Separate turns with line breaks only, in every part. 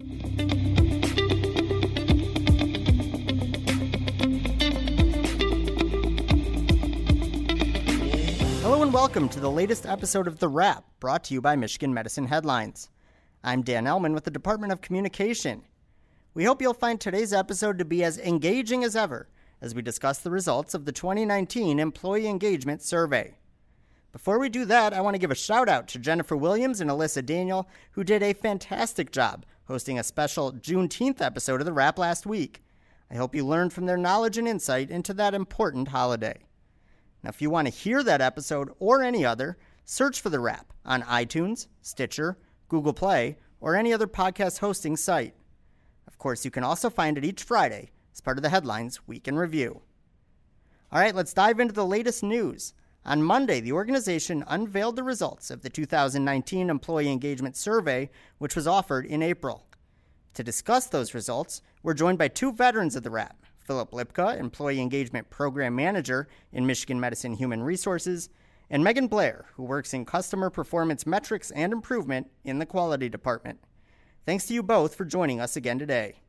Hello and welcome to the latest episode of The Wrap, brought to you by Michigan Medicine Headlines. I'm Dan Ellman with the Department of Communication. We hope you'll find today's episode to be as engaging as ever as we discuss the results of the 2019 Employee Engagement Survey. Before we do that, I want to give a shout out to Jennifer Williams and Alyssa Daniel, who did a fantastic job hosting a special Juneteenth episode of The Wrap last week. I hope you learned from their knowledge and insight into that important holiday. Now, if you want to hear that episode or any other, search for The Wrap on iTunes, Stitcher, Google Play, or any other podcast hosting site. Of course, you can also find it each Friday as part of the Headlines Week in Review. All right, let's dive into the latest news. On Monday, the organization unveiled the results of the 2019 Employee Engagement Survey, which was offered in April. To discuss those results, we're joined by two veterans of the Wrap Phillip Lipka, Employee Engagement Program Manager in Michigan Medicine Human Resources, and Megan Blair, who works in Customer Performance Metrics and Improvement in the Quality Department. Thanks to you both for joining us again today.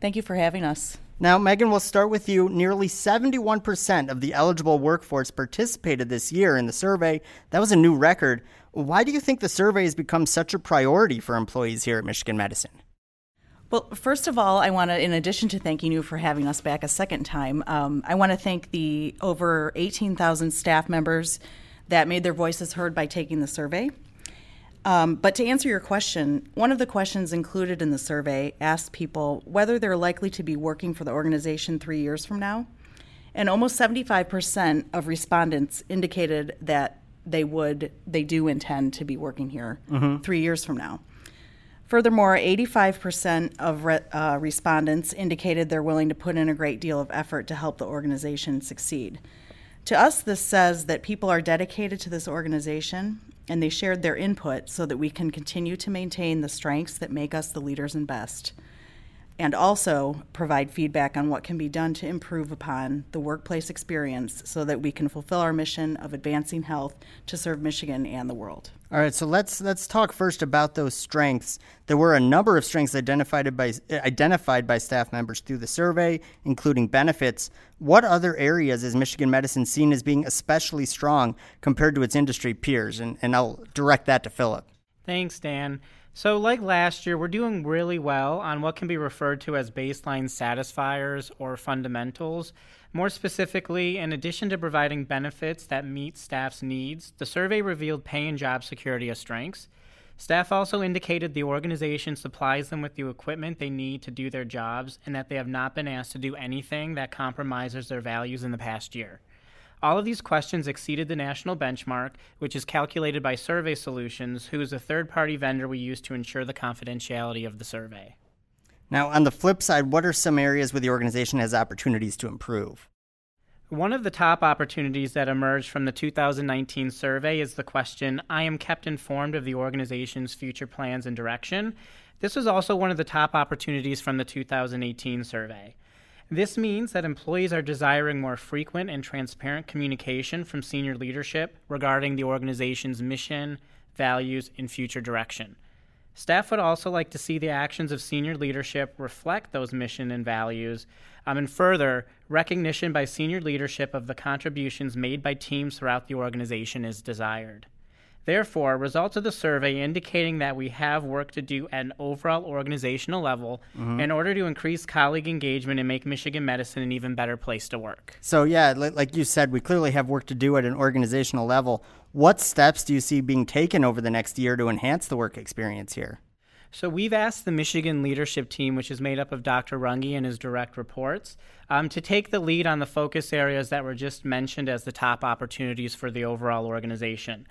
Thank you for having us.
Now, Megan, we'll start with you. Nearly 71% of the eligible workforce participated this year in the survey. That was a new record. Why do you think the survey has become such a priority for employees here at Michigan Medicine?
Well, first of all, I want to, in addition to thanking you for having us back a second time, um, I want to thank the over 18,000 staff members that made their voices heard by taking the survey. Um, but to answer your question, one of the questions included in the survey asked people whether they're likely to be working for the organization three years from now. And almost 75% of respondents indicated that they would, they do intend to be working here mm-hmm. three years from now. Furthermore, 85% of re- uh, respondents indicated they're willing to put in a great deal of effort to help the organization succeed. To us, this says that people are dedicated to this organization and they shared their input so that we can continue to maintain the strengths that make us the leaders and best and also provide feedback on what can be done to improve upon the workplace experience so that we can fulfill our mission of advancing health to serve Michigan and the world.
All right, so let's let's talk first about those strengths. There were a number of strengths identified by identified by staff members through the survey, including benefits. What other areas is Michigan Medicine seen as being especially strong compared to its industry peers? And, and I'll direct that to Phillip.
Thanks, Dan. So, like last year, we're doing really well on what can be referred to as baseline satisfiers or fundamentals. More specifically, in addition to providing benefits that meet staff's needs, the survey revealed pay and job security as strengths. Staff also indicated the organization supplies them with the equipment they need to do their jobs and that they have not been asked to do anything that compromises their values in the past year. All of these questions exceeded the national benchmark, which is calculated by Survey Solutions, who is a third party vendor we use to ensure the confidentiality of the survey.
Now, on the flip side, what are some areas where the organization has opportunities to improve?
One of the top opportunities that emerged from the 2019 survey is the question I am kept informed of the organization's future plans and direction. This was also one of the top opportunities from the 2018 survey. This means that employees are desiring more frequent and transparent communication from senior leadership regarding the organization's mission, values, and future direction. Staff would also like to see the actions of senior leadership reflect those mission and values, um, and further, recognition by senior leadership of the contributions made by teams throughout the organization is desired. Therefore, results of the survey indicating that we have work to do at an overall organizational level mm-hmm. in order to increase colleague engagement and make Michigan medicine an even better place to work.
So, yeah, like you said, we clearly have work to do at an organizational level. What steps do you see being taken over the next year to enhance the work experience here?
So we've asked the Michigan leadership team, which is made up of Dr. Runge and his direct reports, um, to take the lead on the focus areas that were just mentioned as the top opportunities for the overall organization.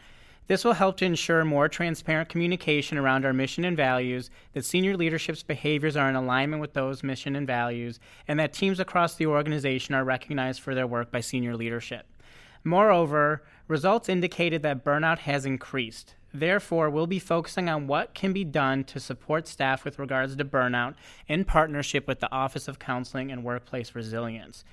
This will help to ensure more transparent communication around our mission and values, that senior leadership's behaviors are in alignment with those mission and values, and that teams across the organization are recognized for their work by senior leadership. Moreover, results indicated that burnout has increased. Therefore, we'll be focusing on what can be done to support staff with regards to burnout in partnership with the Office of Counseling and Workplace Resilience.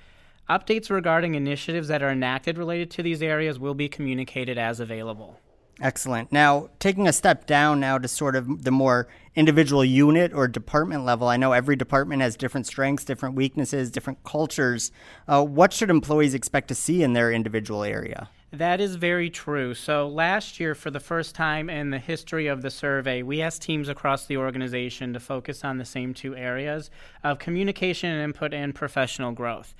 Updates regarding initiatives that are enacted related to these areas will be communicated as available.
Excellent. Now, taking a step down now to sort of the more individual unit or department level, I know every department has different strengths, different weaknesses, different cultures. Uh, what should employees expect to see in their individual area?
That is very true. So, last year, for the first time in the history of the survey, we asked teams across the organization to focus on the same two areas of communication and input and professional growth.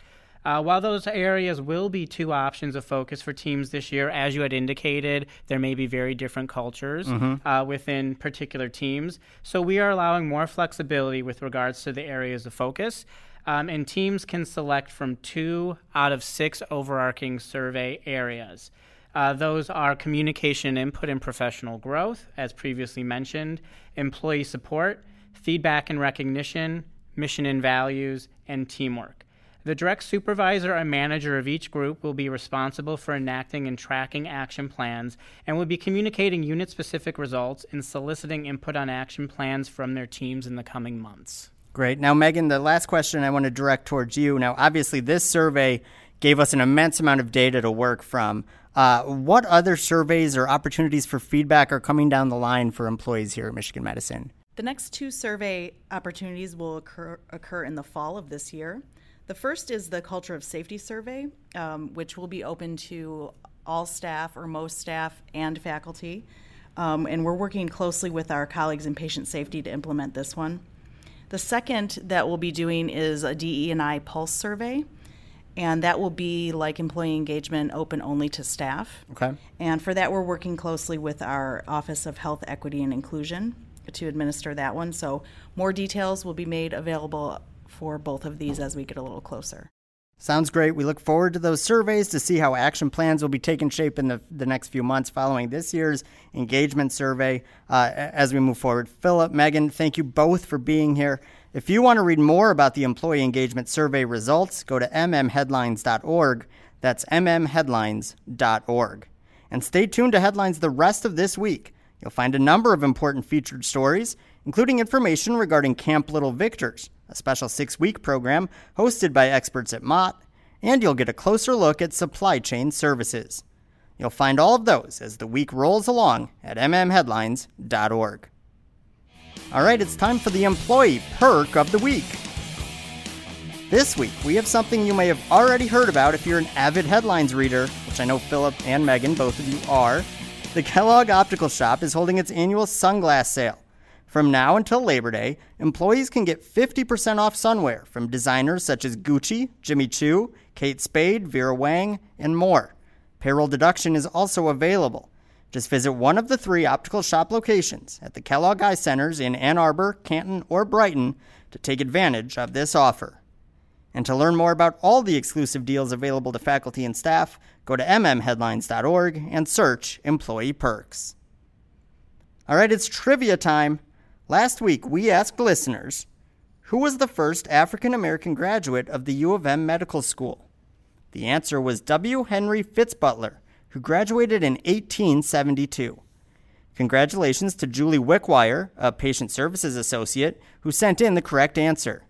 Uh, while those areas will be two options of focus for teams this year, as you had indicated, there may be very different cultures mm-hmm. uh, within particular teams. So we are allowing more flexibility with regards to the areas of focus. Um, and teams can select from two out of six overarching survey areas. Uh, those are communication input and professional growth, as previously mentioned, employee support, feedback and recognition, mission and values, and teamwork. The direct supervisor and manager of each group will be responsible for enacting and tracking action plans and will be communicating unit specific results and soliciting input on action plans from their teams in the coming months.
Great. Now, Megan, the last question I want to direct towards you. Now, obviously, this survey gave us an immense amount of data to work from. Uh, what other surveys or opportunities for feedback are coming down the line for employees here at Michigan Medicine?
The next two survey opportunities will occur, occur in the fall of this year. The first is the Culture of Safety Survey, um, which will be open to all staff or most staff and faculty. Um, and we're working closely with our colleagues in patient safety to implement this one. The second that we'll be doing is a DE&I pulse survey, and that will be like employee engagement, open only to staff.
Okay.
And for that, we're working closely with our Office of Health Equity and Inclusion to administer that one. So more details will be made available for both of these as we get a little closer.
Sounds great. We look forward to those surveys to see how action plans will be taking shape in the, the next few months following this year's engagement survey uh, as we move forward. Phillip, Megan, thank you both for being here. If you want to read more about the employee engagement survey results, go to mmheadlines.org. That's mmheadlines.org. And stay tuned to headlines the rest of this week. You'll find a number of important featured stories, including information regarding Camp Little Victors a special six week program hosted by experts at Mott, and you'll get a closer look at supply chain services. You'll find all of those as the week rolls along at mmheadlines.org. All right, it's time for the employee perk of the week. This week, we have something you may have already heard about if you're an avid headlines reader, which I know Phillip and Megan, both of you are. The Kellogg Optical Shop is holding its annual sunglass sale. From now until Labor Day, employees can get 50% off sunwear from designers such as Gucci, Jimmy Choo, Kate Spade, Vera Wang, and more. Payroll deduction is also available. Just visit one of the three optical shop locations at the Kellogg Eye Centers in Ann Arbor, Canton, or Brighton to take advantage of this offer. And to learn more about all the exclusive deals available to faculty and staff, go to mmheadlines.org and search Employee Perks. All right, it's trivia time. Last week, we asked listeners who was the first African American graduate of the U of M Medical School? The answer was W. Henry Fitzbutler, who graduated in 1872. Congratulations to Julie Wickwire, a patient services associate, who sent in the correct answer.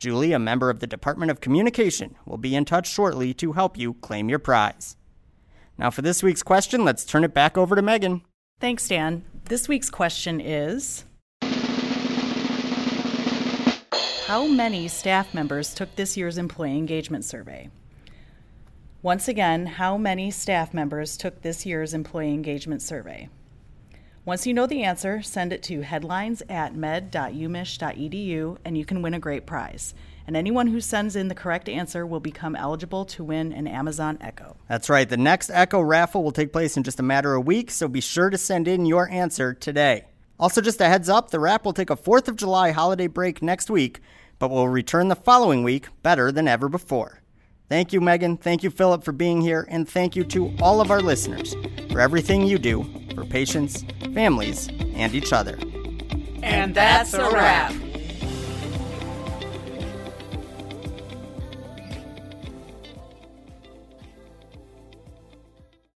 Julie, a member of the Department of Communication, will be in touch shortly to help you claim your prize. Now, for this week's question, let's turn it back over to Megan.
Thanks, Dan. This week's question is How many staff members took this year's employee engagement survey? Once again, how many staff members took this year's employee engagement survey? Once you know the answer, send it to headlines at med.umich.edu and you can win a great prize. And anyone who sends in the correct answer will become eligible to win an Amazon Echo.
That's right. The next Echo raffle will take place in just a matter of weeks, so be sure to send in your answer today. Also, just a heads up the wrap will take a 4th of July holiday break next week, but will return the following week better than ever before. Thank you, Megan. Thank you, Phillip, for being here. And thank you to all of our listeners for everything you do for patients, families, and each other.
And that's a wrap.